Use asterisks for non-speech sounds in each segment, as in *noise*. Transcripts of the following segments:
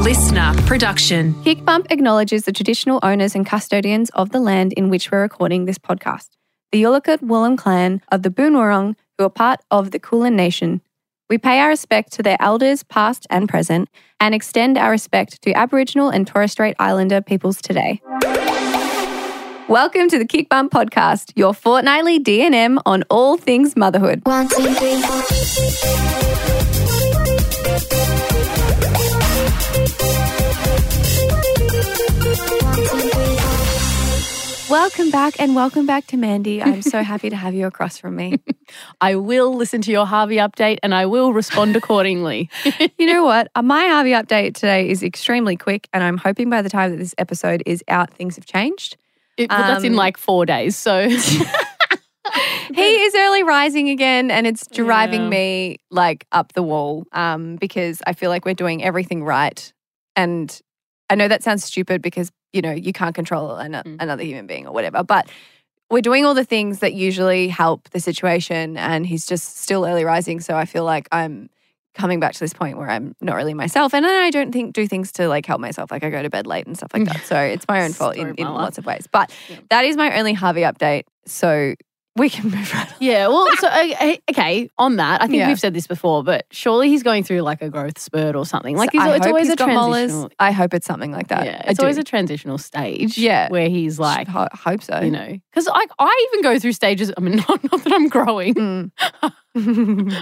listener production. KICBUMP acknowledges the traditional owners and custodians of the land in which we're recording this podcast, the Yalukit Willam clan of the Boonwurrung, who are part of the Kulin Nation. We pay our respect to their elders, past and present, and extend our respect to Aboriginal and Torres Strait Islander peoples today. Welcome to the KICBUMP Podcast, your fortnightly D&M on all things motherhood. One, two, three, four. Welcome back and welcome back to Mandy. I'm so *laughs* happy to have you across from me. *laughs* I will listen to your Harvey update and I will respond accordingly. *laughs* You know what? Uh, My Harvey update today is extremely quick, and I'm hoping by the time that this episode is out, things have changed. It- but that's in Um, like four days. So He is early rising again, and it's driving Yeah. me like up the wall um, because I feel like we're doing everything right. And I know that sounds stupid because, you know, you can't control an- Mm. another human being or whatever, but we're doing all the things that usually help the situation. And he's just still early rising. So I feel like I'm coming back to this point where I'm not really myself. And then I don't think do things to like help myself. Like I go to bed late and stuff like that. So it's my own *laughs* fault in, in lots of ways. But Yeah. that is my only Harvey update. So we can move right on. yeah, well, so okay, on that, I think Yeah. we've said this before, but surely he's going through like a growth spurt or something. Like it's, I it's hope always he's a got molars. transitional. I hope it's something like that. Yeah, I it's always do. a transitional stage. Yeah. where he's like, Ho- hope so. you know, because like I even go through stages. I mean, *laughs* not, not that I'm growing. Mm. *laughs*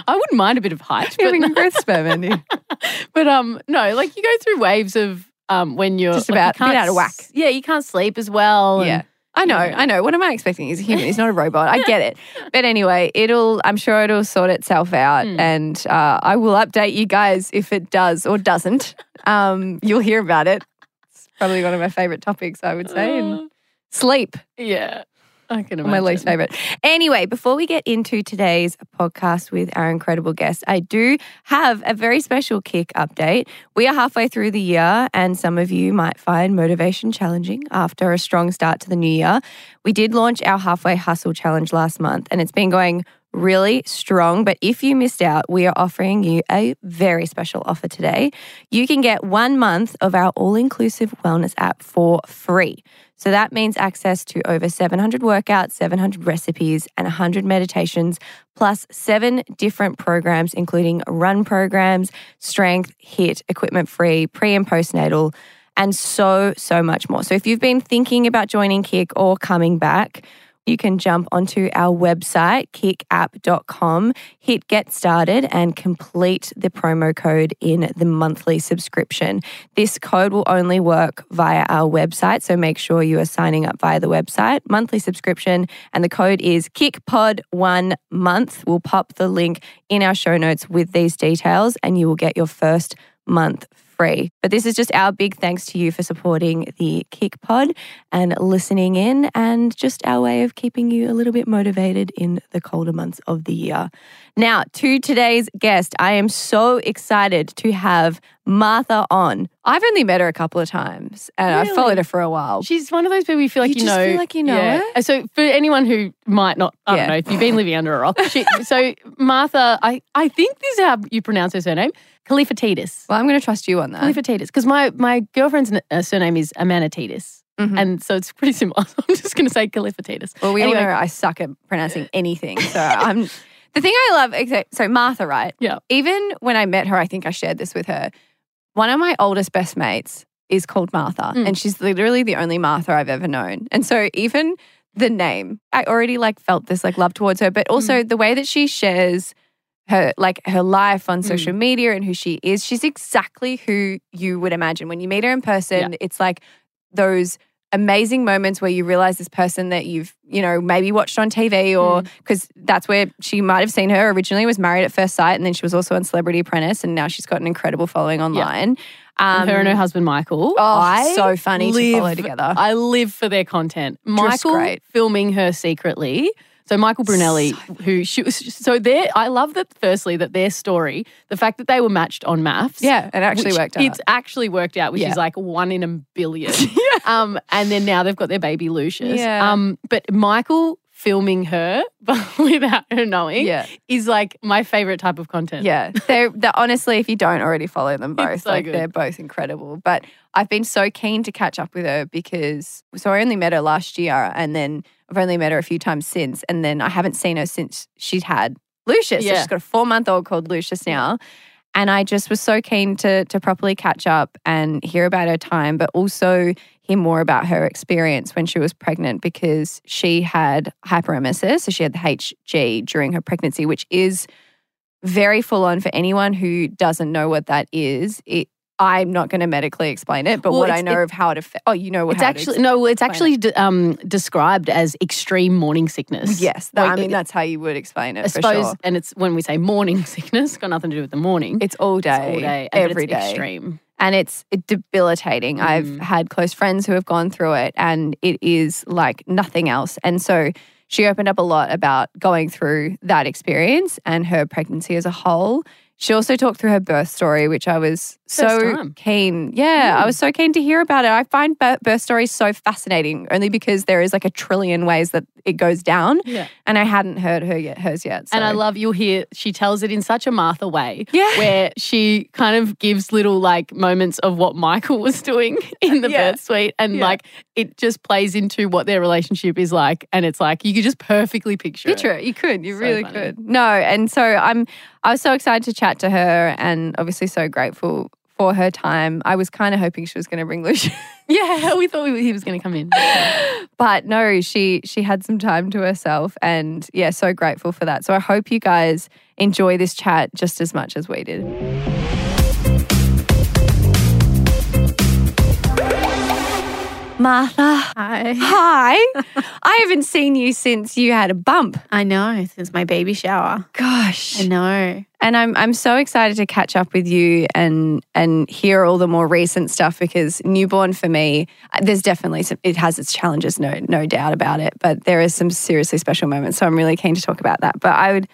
I wouldn't mind a bit of height, but having a growth spurt, Mandy. *laughs* but um no like you go through waves of um when you're Just like, about- you can't bit out of whack. s- yeah you can't sleep as well yeah. I know. I know. What am I expecting? He's a human. He's not a robot. I *laughs* get it. But anyway, it'll. I'm sure it'll sort itself out, Mm. and uh, I will update you guys if it does or doesn't. Um, you'll hear about it. It's probably one of my favorite topics. I would say. Uh, sleep. yeah *laughs* I can imagine my least favorite. Anyway, before we get into today's podcast with our incredible guest, I do have a very special Kic update. We are halfway through the year, and some of you might find motivation challenging after a strong start to the new year. We did launch our halfway hustle challenge last month, and it's been going really strong. But if you missed out, we are offering you a very special offer today. You can get one month of our all inclusive wellness app for free. So that means access to over 700 workouts, 700 recipes, and 100 meditations, plus seven different programs, including run programs, strength, HIIT, equipment free, pre and postnatal, and so, so much more. So if you've been thinking about joining Kic or coming back, you can jump onto our website, kicapp.com, hit get started, and complete the promo code in the monthly subscription. This code will only work via our website, so make sure you are signing up via the website, monthly subscription, and the code is KICPOD1 month. We'll pop the link in our show notes with these details, and you will get your first month free. But this is just our big thanks to you for supporting the Kic Pod and listening in, and just our way of keeping you a little bit motivated in the colder months of the year. Now, to today's guest, I am so excited to have Martha on. I've only met her a couple of times, and I've followed her for a while. she's one of those people you feel like You you, just know feel like you know her? Uh, so for anyone who might not I Yeah. don't know if you've been living under a rock she, so Martha I I think this is how you pronounce her surname Kalifatidis Well, I'm going to trust you on that. Kalifatidis because my my girlfriend's uh, surname is Amanatidis Mhm. and so it's pretty similar *laughs* I'm just going to say Kalifatidis Well, we Anyway. all know I suck at pronouncing *laughs* anything. So I'm the thing I love. Except, so Martha, right? Yeah. Even when I met her, I think I shared this with her. One of my oldest best mates is called Martha, Mm. and she's literally the only Martha I've ever known. And so even the name, I already like felt this like love towards her, but also the way that she shares her like her life on social media and who she is. She's exactly who you would imagine when you meet her in person. It's like those amazing moments where you realize this person that you've you know maybe watched on TV or because that's where she might have seen her originally was married at first sight and then she was also on Celebrity Apprentice and now she's got an incredible following online. Um, her and her husband Michael Oh, I so funny to live, follow together. I live for their content Michael filming her secretly so Michael Brunelli, who she was, so their, I love that. Firstly, that their story, the fact that they were matched on MAFS, Yeah, it actually worked out. It's actually worked out, which Yeah. is like one in a billion. *laughs* Um, and then now they've got their baby Lucius. Yeah. Um, but Michael filming her but *laughs* without her knowing Yeah. is like my favorite type of content. Yeah, they're, they're honestly, if you don't already follow them both, so like good. they're both incredible. But I've been so keen to catch up with her because so I only met her last year, and then I've only met her a few times since, and then I haven't seen her since she'd had Lucius. So she's got a four month old called Lucius now. And I just was so keen to to properly catch up and hear about her time, but also hear more about her experience when she was pregnant because she had hyperemesis. So she had the HG during her pregnancy, which is very full on for anyone who doesn't know what that is. It, I'm not going to medically explain it, but Well, what I know it- of how it affects. Oh, you know what? It's to actually ex- no, it's actually d- um, described as extreme morning sickness. Yes, that, I mean it- that's how you would explain it I suppose, sure. and it's when we say morning *laughs* sickness, got nothing to do with the morning. It's all day, It's all day, every day. extreme. and it's debilitating. I've Mm. had close friends who have gone through it, and it is like nothing else. And so she opened up a lot about going through that experience and her pregnancy as a whole. She also talked through her birth story, which I was so time. keen. Yeah, I hmm. was so keen to hear about it. I find birth stories so fascinating, only because there is like a trillion ways that it goes down, Yeah. and I hadn't heard her yet, hers yet. And I love you'll hear she tells it in such a Martha way. Yeah. *laughs* Where she kind of gives little like moments of what Michael *laughs* was doing in the Yeah. birth suite. And Yeah. like it just plays into what their relationship is like. And it's like you could just perfectly picture, Picture it. it. You could. You So really funny. could. No, and so I'm. I was so excited to chat to her, and obviously so grateful for her time. I was kind of hoping she was going to bring Lucius, *laughs* Yeah, we thought he was going to come in. *laughs* but no, she she had some time to herself, and yeah, so grateful for that. So I hope you guys enjoy this chat just as much as we did. Martha, Hi. hi. *laughs* I haven't seen you since you had a bump. I know, since my baby shower. Gosh. I know. And I'm I'm so excited to catch up with you and and hear all the more recent stuff because newborn for me, uh, there's definitely some. It has its challenges, no no doubt about it. But there is some seriously special moments, so I'm really keen to talk about that. But I would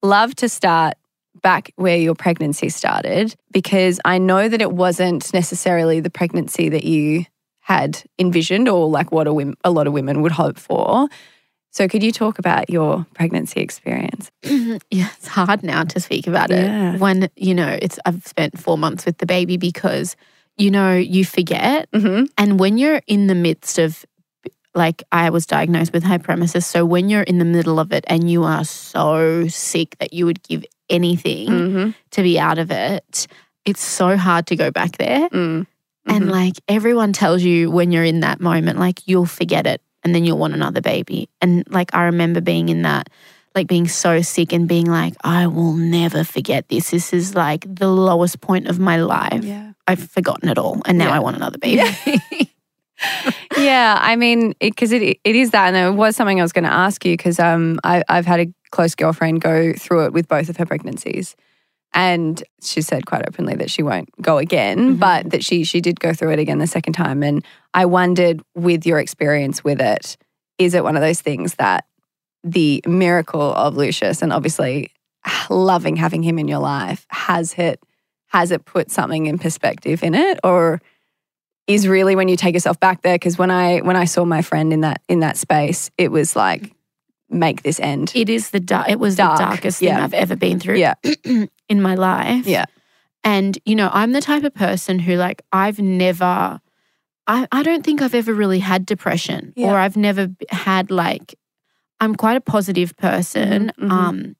love to start back where your pregnancy started because I know that it wasn't necessarily the pregnancy that you had envisioned or like what a, a lot of women would hope for. So could you talk about your pregnancy experience? yeah, it's hard now to speak about it. Yeah. When, you know, it's I've spent four months with the baby because, you know, you forget. Mm-hmm. And when you're in the midst of like I was diagnosed with hyperemesis. So when you're in the middle of it and you are so sick that you would give anything Mm-hmm. to be out of it, it's so hard to go back there. Mm. And like everyone tells you when you're in that moment, like you'll forget it and then you'll want another baby. And like I remember being in that, like being so sick and being like, I will never forget this. This is like the lowest point of my life. Yeah. I've forgotten it all. And now Yeah. I want another baby. *laughs* yeah, I mean, because it, it is that, and it was something I was going to ask you because um, I, I've had a close girlfriend go through it with both of her pregnancies, and she said quite openly that she won't go again, Mhm. but that she she did go through it again the second time, and I wondered, with your experience with it, is it one of those things that the miracle of Lucius, and obviously loving having him in your life, has it has it put something in perspective in it, or is really when you take yourself back there because when I when I saw my friend in that in that space, it was like make this end. it is the dark, it was Dark, the darkest thing yeah. I've ever been through Yeah. *clears throat* in my life. Yeah. And, you know, I'm the type of person who, like, I've never, I, I don't think I've ever really had depression Yeah. or I've never had, like, I'm quite a positive person. Mhm, mhm. Um,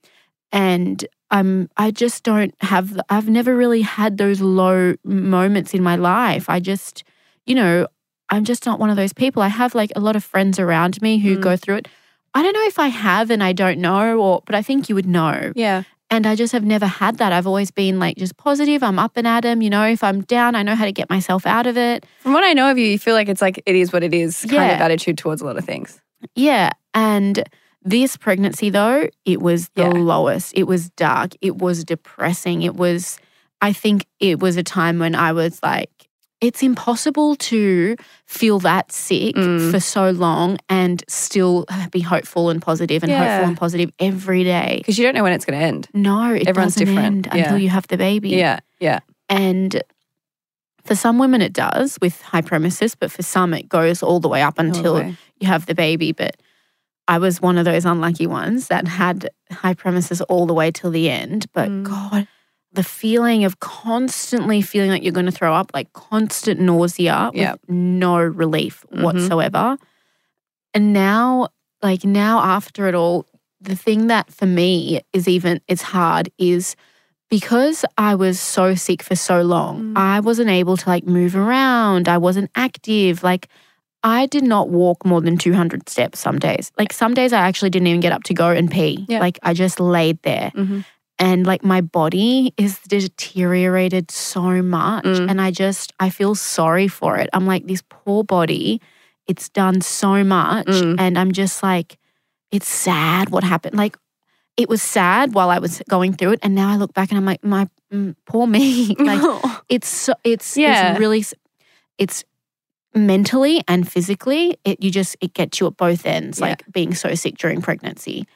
and I'm, I just don't have, I've never really had those low moments in my life. I just, you know, I'm just not one of those people. I have like a lot of friends around me who Mm. go through it. I don't know if I have and I don't know, or but I think you would know. Yeah. And I just have never had that. I've always been like just positive. I'm up and at 'em, You know, if I'm down, I know how to get myself out of it. From what I know of you, you feel like it's like it is what it is kind of attitude towards a lot of things. Yeah. And this pregnancy, though, it was the Yeah. lowest. It was dark. It was depressing. It was, I think it was a time when I was like, it's impossible to feel that sick Mm. for so long and still be hopeful and positive and Yeah. hopeful and positive every day. Because you don't know when it's going to end. No, it Everyone's doesn't different. Yeah. until you have the baby. Yeah. Yeah. And for some women, it does with hyperemesis, but for some, it goes all the way up until Okay. you have the baby. But I was one of those unlucky ones that had hyperemesis all the way till the end. But Mm. God, the feeling of constantly feeling like you're going to throw up, like constant nausea Yep. with no relief Mhm. whatsoever. And now, like now after it all, the thing that for me is even it's hard is because I was so sick for so long, Mm. I wasn't able to like move around. I wasn't active. Like I did not walk more than 200 steps some days. Like some days I actually didn't even get up to go and pee. Yeah. Like I just laid there. Mhm. And like my body is deteriorated so much. Mm. And I just, I feel sorry for it. I'm like, this poor body, it's done so much. Mm. And I'm just like, it's sad what happened. Like, it was sad while I was going through it. And now I look back and I'm like, my mm, poor me. *laughs* like, *laughs* it's so, it's Yeah. it's really it's mentally and physically it you just it gets you at both ends Yeah. like being so sick during pregnancy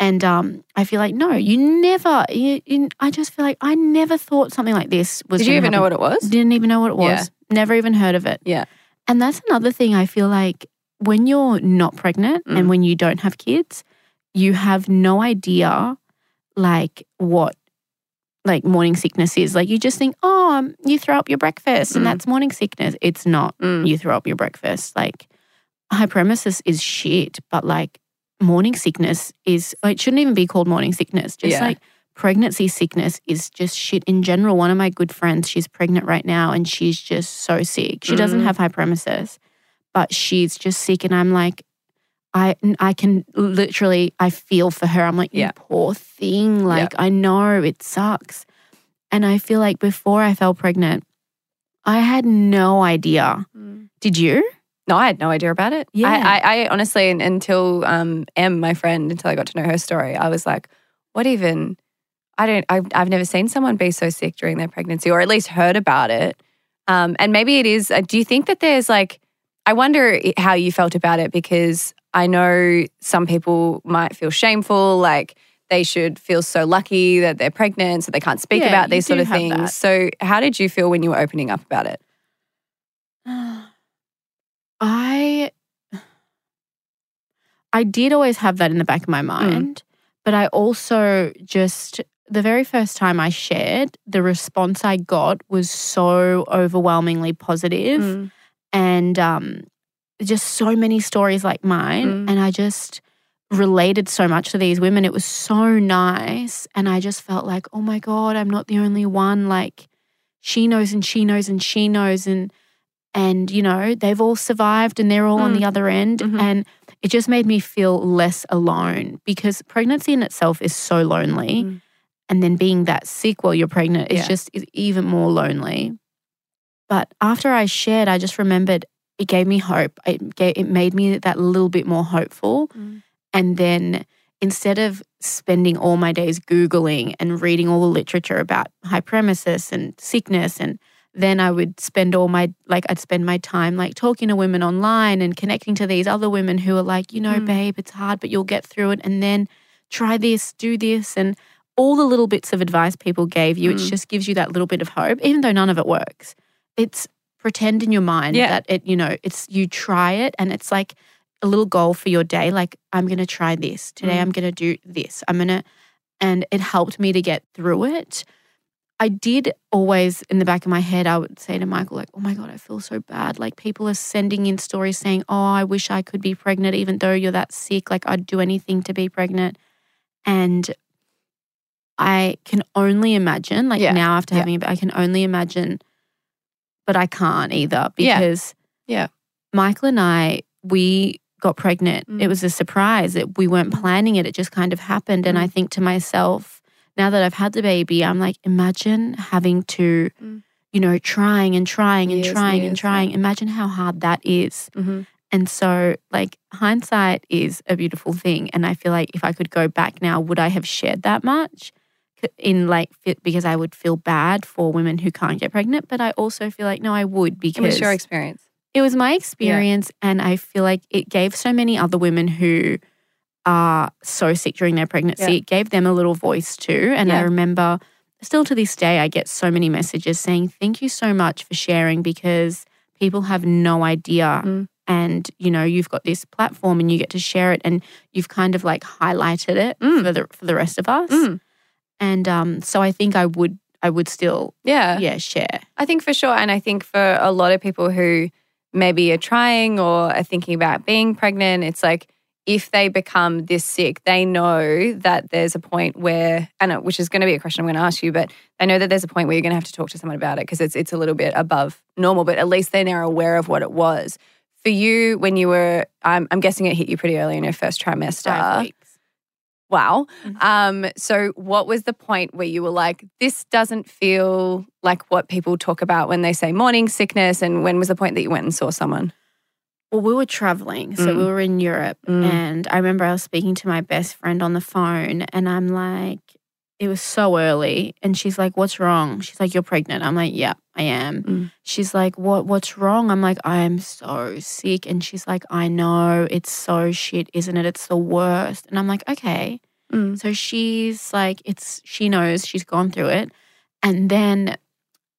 and um i feel like no you never you, you i just feel like i never thought something like this was Did you even know what it was? didn't even know what it was Yeah. never even heard of it Yeah. and that's another thing i feel like when you're not pregnant Mm. and when you don't have kids you have no idea like what like morning sickness is like you just think oh um, you throw up your breakfast Mm. and that's morning sickness it's not Mm. you throw up your breakfast like hyperemesis is shit but like morning sickness is it shouldn't even be called morning sickness just Yeah. like pregnancy sickness is just shit in general one of my good friends she's pregnant right now and she's just so sick she doesn't Mm. have hyperemesis but she's just sick and i'm like I I can literally I feel for her. I'm like, you Yeah. poor thing. Like I know it sucks. And I feel like before I fell pregnant, I had no idea. Did you? No, I had no idea about it. Yeah. I, I, I honestly, until um, Em, my friend, until I got to know her story, I was like, what even? I don't, I've, I've never seen someone be so sick during their pregnancy or at least heard about it. Um, and maybe it is, uh, do you think that there's like, I wonder how you felt about it because I know some people might feel shameful, like they should feel so lucky that they're pregnant, so they can't speak Yeah, about these sort of things. that. So, how did you feel when you were opening up about it? *sighs* *sighs* I I did always have that in the back of my mind, but I also just the very first time I shared, the response I got was so overwhelmingly positive Mm. and um just so many stories like mine Mm. and I just related so much to these women. It was so nice and I just felt like, "Oh my god, I'm not the only one like she knows and she knows and she knows and and you know they've all survived and they're all on Mm. the other end Mhm. and it just made me feel less alone because pregnancy in itself is so lonely Mm. and then being that sick while you're pregnant is Yeah. just is even more lonely but after i shared i just remembered it gave me hope it gave, it made me that little bit more hopeful Mm. and then instead of spending all my days Googling and reading all the literature about hyperemesis and sickness, and then I would spend all my, like, I'd spend my time like talking to women online and connecting to these other women who are like, you know, Mm. babe, it's hard, but you'll get through it. And then try this, do this. And all the little bits of advice people gave you, it Mm. just gives you that little bit of hope, even though none of it works. It's pretend in your mind Yeah. that it, you know, it's you try it and it's like a little goal for your day. Like, I'm going to try this. Today, Mm. I'm going to do this. I'm going to, and it helped me to get through it. I did always, in the back of my head, I would say to Michael, like, oh my God, I feel so bad. Like, people are sending in stories saying, oh, I wish I could be pregnant, even though you're that sick. Like, I'd do anything to be pregnant. And I can only imagine, like, Yeah. now after Yeah. having it, I can only imagine, but I can't either because Yeah. Michael and I, we got pregnant. Mm. It was a surprise. It, we weren't Mm. planning it. It just kind of happened. And I Mm. think to myself, now that I've had the baby, I'm like, imagine having to, Mm. you know, trying and trying and and trying and trying. yeah. Imagine how hard that is. Mm-hmm. And so, like, hindsight is a beautiful thing. And I feel like if I could go back now, would I have shared that much? In like, because I would feel bad for women who can't get pregnant. But I also feel like, no, I would because It was your experience. it was my experience. And I feel like it gave so many other women who are so sick during their pregnancy, Yeah. it gave them a little voice too. And I remember still to this day, I get so many messages saying, thank you so much for sharing because people have no idea Mm. and you know you've got this platform and you get to share it and you've kind of like highlighted it Mm. for the for the rest of us Mm. and um so i think i would i would still Yeah. yeah share I think for sure. And I think for a lot of people who maybe are trying or are thinking about being pregnant, it's like if they become this sick, they know that there's a point where, and which is going to be a question I'm going to ask you, but they know that there's a point where you're going to have to talk to someone about it because it's, it's a little bit above normal, but at least they're now aware of what it was. For you, when you were, I'm, I'm guessing it hit you pretty early in your first trimester. five weeks Wow. Mhm. Um, so what was the point where you were like, this doesn't feel like what people talk about when they say morning sickness? And when was the point that you went and saw someone? Well we were traveling so Mm. we were in europe Mm. and i remember i was speaking to my best friend on the phone and i'm like it was so early and she's like what's wrong she's like you're pregnant i'm like yeah i am Mm. she's like what what's wrong i'm like i'm so sick and she's like i know it's so shit isn't it it's the worst and i'm like okay Mm. so she's like it's she knows she's gone through it and then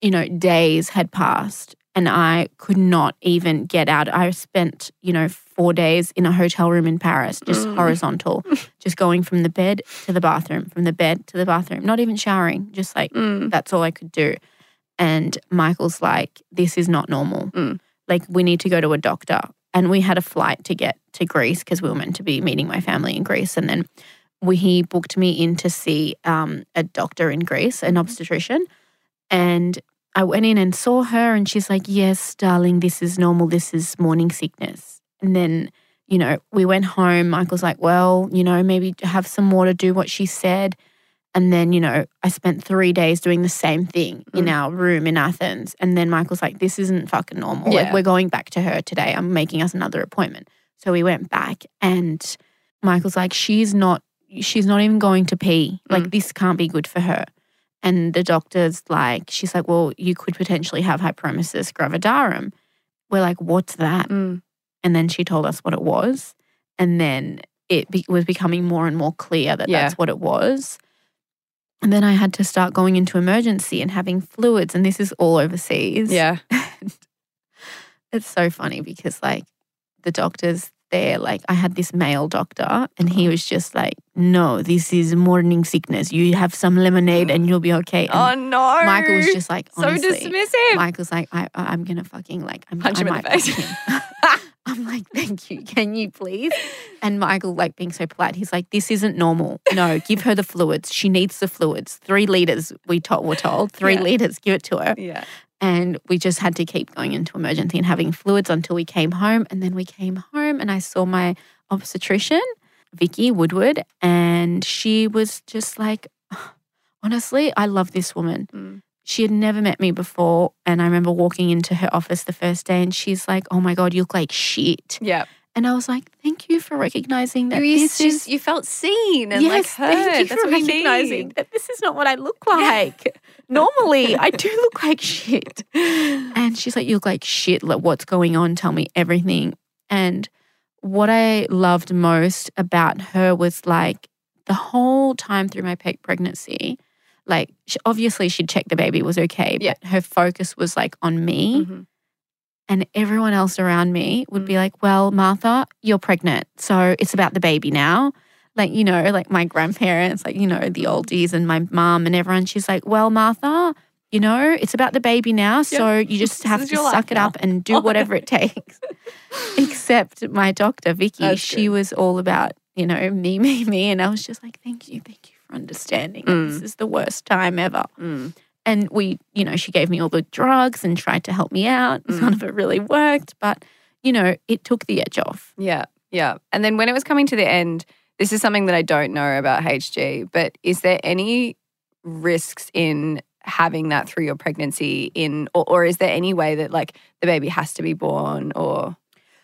you know days had passed and i could not even get out i spent you know 4 days in a hotel room in paris just Mm. horizontal *laughs* just going from the bed to the bathroom from the bed to the bathroom not even showering just like Mm. that's all I could do. And Michael's like, this is not normal. Mm. Like, we need to go to a doctor. And we had a flight to get to Greece because we were meant to be meeting my family in Greece. And then we, he booked me in to see um, a doctor in Greece, an obstetrician. And I went in and saw her, and she's like, Yes, darling, this is normal. This is morning sickness. And then, you know, we went home. Michael's like, Well, you know, maybe have some more to do what she said. And then, you know, I spent three days doing the same thing in Mm. our room in Athens. And then Michael's like, this isn't fucking normal. Yeah. Like, we're going back to her today. I'm making us another appointment. So we went back and Michael's like, she's not, she's not even going to pee. Like, Mm. this can't be good for her. And the doctor's like, she's like, well, you could potentially have hyperemesis gravidarum. We're like, what's that? Mm. And then she told us what it was. And then it be- was becoming more and more clear that Yeah. that's what it was. And then I had to start going into emergency and having fluids. And this is all overseas. Yeah. *laughs* It's so funny because, like, the doctors there, like, I had this male doctor and he was just like, no, this is morning sickness. You have some lemonade and you'll be okay. And Oh no. Michael was just like, so dismissive. Michael's like, I, I'm gonna fucking like, I'm, Punch I him in the face. *laughs* I'm like, thank you. Can you please? And Michael, like being so polite, he's like, this isn't normal. No, give her the fluids. She needs the fluids. Three liters. We told, were told three Yeah. liters. Give it to her. yeah. And we just had to keep going into emergency and having fluids until we came home. And then we came home and I saw my obstetrician, Vicky Woodward, and she was just like, *sighs* honestly, I love this woman. Mm. She had never met me before. And I remember walking into her office the first day and she's like, oh my God, you look like shit. Yeah. And I was like, thank you for recognizing that You, this is. you felt seen and yes, like heard. thank you That's for recognizing that this is not what I look like. Normally, I do *laughs* look like shit. And she's like, You look like shit. Like, what's going on? Tell me everything. And what I loved most about her was like the whole time through my pregnancy, like, she, obviously, she'd check the baby was okay, Yeah. but her focus was like on me. Mhm. And everyone else around me would be like, Well, Martha, you're pregnant. So it's about the baby now. Like, you know, like my grandparents, like, you know, the oldies and my mom and everyone. She's like, Well, Martha, you know, it's about the baby now. So you just *laughs* have to suck it now." up and do *laughs* whatever it takes. *laughs* Except my doctor, Vicky, That's she good. was all about, you know, me, me, me. And I was just like, Thank you. Thank you for understanding. Mm. This is the worst time ever. Mm. And we, you know, she gave me all the drugs and tried to help me out. Mm. None of it really worked, but, you know, it took the edge off. Yeah, yeah. And then when it was coming to the end, this is something that I don't know about HG, but is there any risks in having that through your pregnancy in or, or is there any way that like the baby has to be born or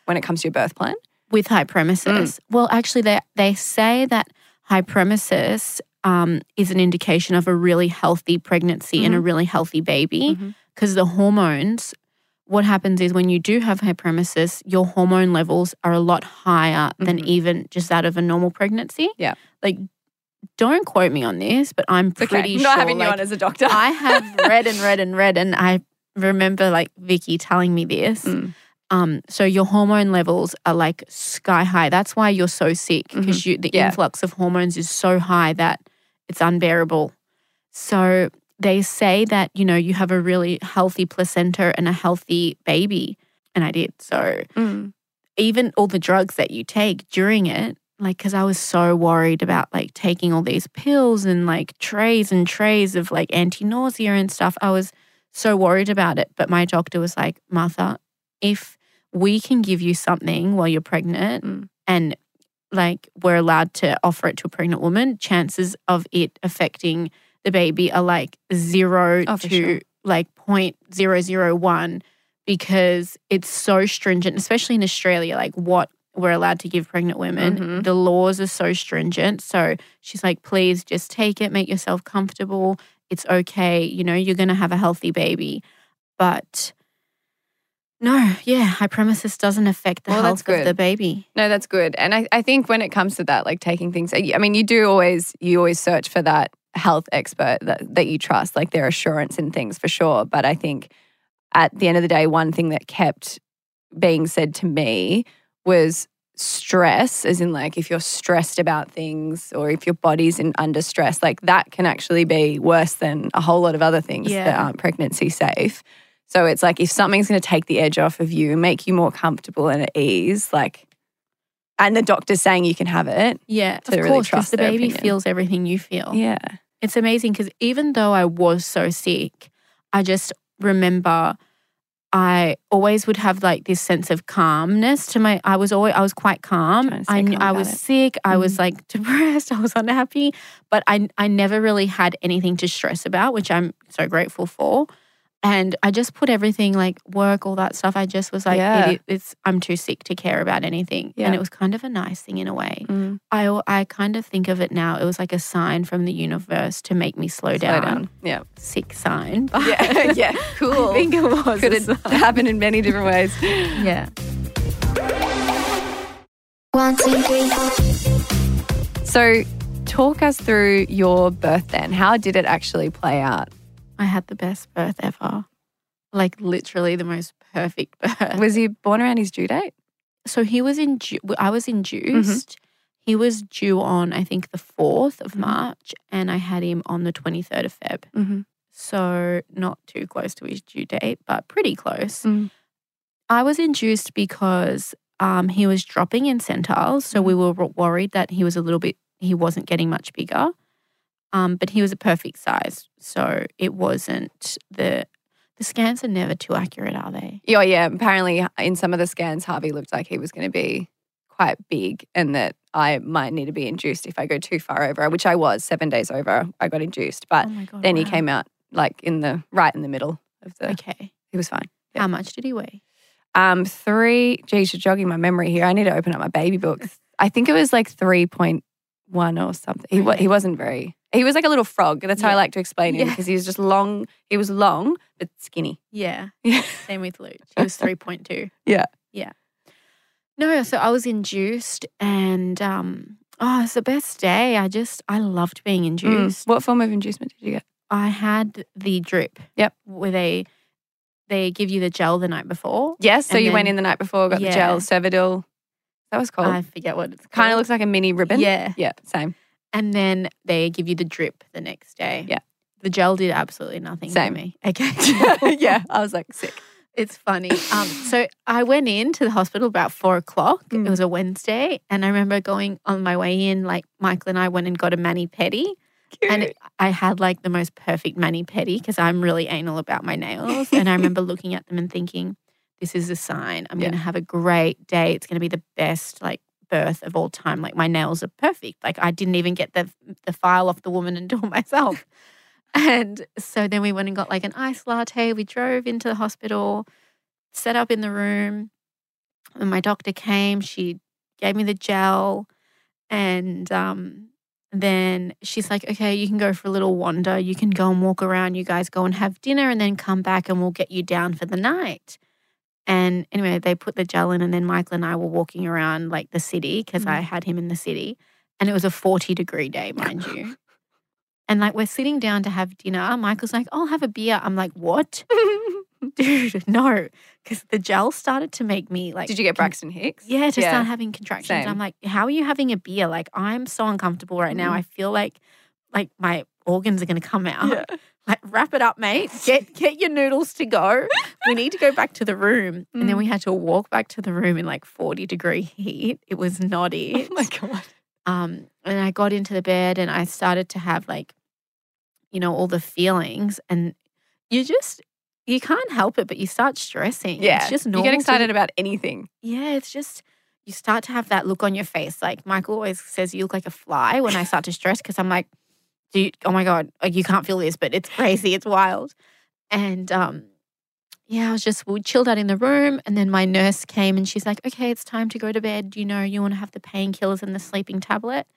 when it comes to your birth plan? With high hyperemesis. Well, actually, they, they say that high hyperemesis um, is an indication of a really healthy pregnancy and a really healthy baby because the hormones. What happens is when you do have hyperemesis, your hormone levels are a lot higher than Mhm. even just that of a normal pregnancy. Yeah. Like, don't quote me on this, but I'm okay. pretty I'm sure. not having like, you on as a doctor. I have *laughs* read and read and read, and I remember like Vicky telling me this. Mm. Um, so your hormone levels are like sky high. That's why you're so sick because you the Mm-hmm. Yeah. influx of hormones is so high that it's unbearable. So they say that you know you have a really healthy placenta and a healthy baby, and I did. So Mm. even all the drugs that you take during it, like, because I was so worried about like taking all these pills and like trays and trays of like anti nausea and stuff. I was so worried about it. But my doctor was like, Martha, if we can give you something while you're pregnant Mm. and like we're allowed to offer it to a pregnant woman, chances of it affecting the baby are like zero Oh, to sure. like point zero zero one because it's so stringent, especially in Australia, like what we're allowed to give pregnant women. Mhm. The laws are so stringent. So she's like, please just take it, make yourself comfortable. It's okay. You know, you're going to have a healthy baby. But no, yeah, hyperemesis doesn't affect the Well, health of the baby. No, that's good. And I, I think when it comes to that, like taking things, I mean, you do always, you always search for that health expert that, that you trust, like their assurance in things for sure. But I think at the end of the day, one thing that kept being said to me was stress, as in like if you're stressed about things or if your body's in under stress, like that can actually be worse than a whole lot of other things that aren't pregnancy safe. So it's like if something's going to take the edge off of you make you more comfortable and at ease, like, and the doctor's saying you can have it. Yeah, of really course, because the baby opinion. feels everything you feel. Yeah. It's amazing because even though I was so sick, I just remember I always would have like this sense of calmness to my. I was always I was quite calm. Trying to stay I calm I was it. sick. I was Mhm. like *laughs* depressed. I was unhappy, but I I never really had anything to stress about, which I'm so grateful for. And I just put everything like work, all that stuff. I just was like, Yeah. it, it's I'm too sick to care about anything, Yeah. and it was kind of a nice thing in a way. Mm. I I kind of think of it now. It was like a sign from the universe to make me slow, Slow down. down. Yeah. Sick sign. *laughs* Yeah. *laughs* yeah. Cool. I think it was. Could a have happened in many different ways. *laughs* Yeah. One, two, three, four. So, talk us through your birth then. How did it actually play out? I had the best birth ever. Like literally the most perfect *laughs* birth. Was he born around his due date? so he was induced. I was induced. He was due on I think the fourth of Mhm. March, and I had him on the twenty third of Feb. Mm-hmm. So not too close to his due date, but pretty close. Mm. I was induced because um, he was dropping in centiles, so we were worried that he was a little bit. He wasn't getting much bigger, um, but he was a perfect size, so it wasn't the. The scans are never too accurate, are they? Yeah, yeah. Apparently, in some of the scans, Harvey looked like he was going to be quite big and that I might need to be induced if I go too far over, which I was seven days over. I got induced, but oh god! then he came out like in the right in the middle of the. Okay. He was fine. Yeah. How much did he weigh? Um, three. Geez, you're jogging my memory here. I need to open up my baby book. I think it was like three point one or something. He Okay. he wasn't very. He was like a little frog. That's how I like to explain him Yeah. because he was just long. He was long but skinny. Yeah. *laughs* Yeah. Same with Luke. He was three point two. Yeah. Yeah. No, so I was induced, and um, oh, it's the best day. I just I loved being induced. Mm. What form of inducement did you get? I had the drip. Yep. Where they they give you the gel the night before. Yes. So you went in the night before, got Yeah. the gel, Cervidil. That was called. I forget what it's kind of looks like a mini ribbon. Yeah. Yeah. Same. And then they give you the drip the next day. Yeah. The gel did absolutely nothing Same. to me. Okay. *laughs* yeah. *laughs* I was like sick. It's funny. Um, so I went into the hospital about four o'clock. Mm. It was a Wednesday, and I remember going on my way in. Like Michael and I went and got a mani pedi, and it, I had like the most perfect mani pedi because I'm really anal about my nails. *laughs* and I remember looking at them and thinking, "This is a sign. I'm Yeah. going to have a great day. It's going to be the best like birth of all time. Like my nails are perfect. Like I didn't even get the the file off the woman and *laughs* do it myself." And so then we went and got like an ice latte. We drove into the hospital, set up in the room. And my doctor came. She gave me the gel. And um, then she's like, okay, you can go for a little wander. You can go and walk around. You guys go and have dinner and then come back and we'll get you down for the night. And anyway, they put the gel in, and then Michael and I were walking around like the city because I had him in the city. And it was a 40 degree day, mind you. And like we're sitting down to have dinner. Michael's like, I'll have a beer. I'm like, what? *laughs* dude, no, because the gel started to make me like. Did you get Braxton Hicks? Yeah, to Yeah. start having contractions. Same. I'm like, how are you having a beer? Like, I'm so uncomfortable right now. Mm. I feel like, like my organs are gonna come out. Like, wrap it up, mate. *laughs* Get get your noodles to go. We need to go back to the room. And then Mm. we had to walk back to the room in like 40 degree heat. It was not it. Oh my god. um, and I got into the bed and I started to have like, you know, all the feelings, and you just you can't help it, but you start stressing. Yeah. it's just you normal. get to- excited about anything. yeah, it's just you start to have that look on your face. Like Michael always says, you look like a fly when I start to stress because I'm like, dude, oh my god, like you can't feel this, but it's crazy, it's wild, and um. Yeah, I was just we chilled out in the room, and then my nurse came and she's like, "Okay, it's time to go to bed. You know, you want to have the painkillers and the sleeping tablet."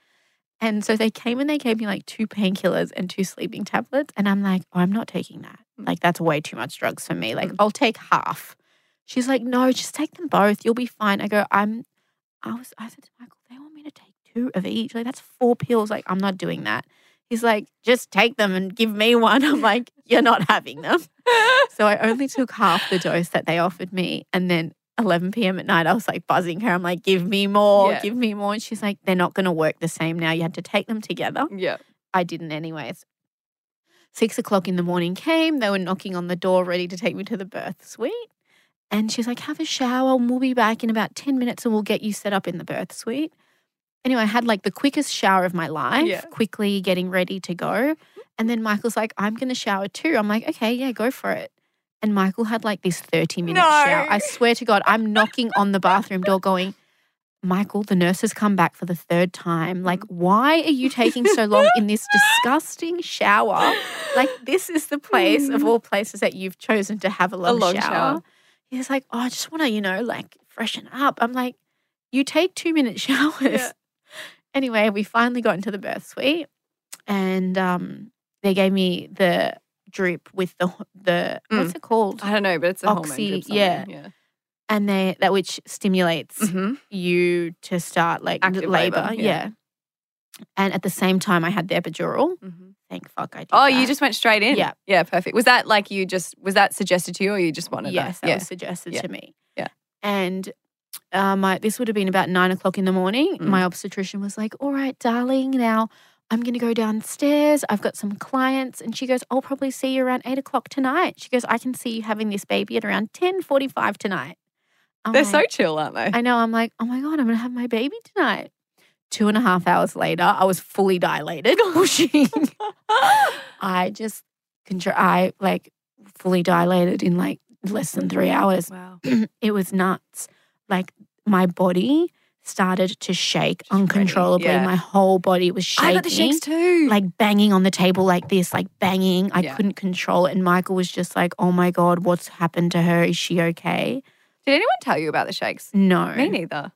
And so they came and they gave me like two painkillers and two sleeping tablets, and I'm like, oh, "I'm not taking that. Mm. Like that's way too much drugs for me. Like Mm. I'll take half." She's like, "No, just take them both. You'll be fine." I go, "I'm." I was. I said to Michael, "They want me to take two of each. Like that's four pills. Like I'm not doing that." He's like, "Just take them and give me one." *laughs* I'm like, "You're not having them." *laughs* So I only took half the dose that they offered me. And then 11 p.m. at night, I was like buzzing her. I'm like, give me more, Yeah. give me more. And she's like, they're not going to work the same now. You had to take them together. yeah. I didn't, anyways. Six o'clock in the morning came. They were knocking on the door, ready to take me to the birth suite. And she's like, have a shower and we'll be back in about 10 minutes and we'll get you set up in the birth suite. Anyway, I had like the quickest shower of my life, Yeah. quickly getting ready to go. And then Michael's like, I'm going to shower too. I'm like, okay, yeah, go for it. And Michael had like this 30 minute shower. I swear to God, I'm knocking on the bathroom door going, Michael, the nurse has come back for the third time. Like, why are you taking so long in this disgusting shower? Like, this is the place of mm. all places that you've chosen to have a long, long shower. shower. He's like, oh, I just want to, you know, like freshen up. I'm like, you take two minute *laughs* showers. Yeah. Anyway, we finally got into the birth suite and um, they gave me the drip with the, the what's it called? I don't know, but it's a hormone Oxy- yeah. yeah. And they, that which stimulates Mhm. you to start like Active labor. labour, yeah. yeah. And at the same time, I had the epidural. Mhm. Thank fuck I did. Oh, you just went straight in. Yeah. Yeah, perfect. Was that like you just was that suggested to you or you just wanted yes, that? that Yeah. was suggested Yeah. to me. Yeah. And uh, my this would have been about nine o'clock in the morning. Mm. My obstetrician was like, "All right, darling, now." I'm going to go downstairs. I've got some clients. And she goes, I'll probably see you around eight o'clock tonight. She goes, I can see you having this baby at around 1045 tonight. I'm They're like, so chill, aren't they? I know. I'm like, oh my God, I'm going to have my baby tonight. Two and a half hours later, I was fully dilated, *laughs* pushing. I just, I like fully dilated in like less than three hours. wow. *clears throat* it was nuts. Like my body started to shake ready, uncontrollably. yeah. My whole body was shaking. I got the shakes too. Like banging on the table like this, like banging. I Yeah. couldn't control it. And Michael was just like, oh my God, what's happened to her? Is she okay? Did anyone tell you about the shakes? No. Me neither.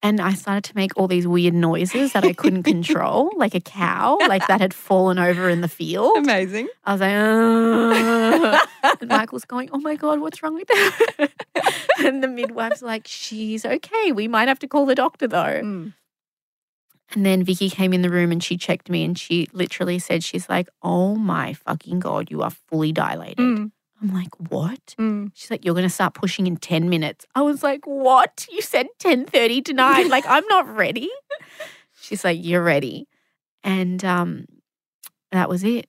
And I started to make all these weird noises that I couldn't control, *laughs* like a cow, like that had fallen over in the field. Amazing. I was like, "Ugh." and Michael's going, oh my God, what's wrong with her? *laughs* and the midwife's like, she's okay. We might have to call the doctor though. Mm. And then Vicky came in the room and she checked me and she literally said, she's like, oh my fucking God, you are fully dilated. Mm. I'm like, what? Mm. She's like, you're going to start pushing in 10 minutes. I was like, what? You said 10.30 tonight. like, I'm not ready. She's like, you're ready. And um, that was it.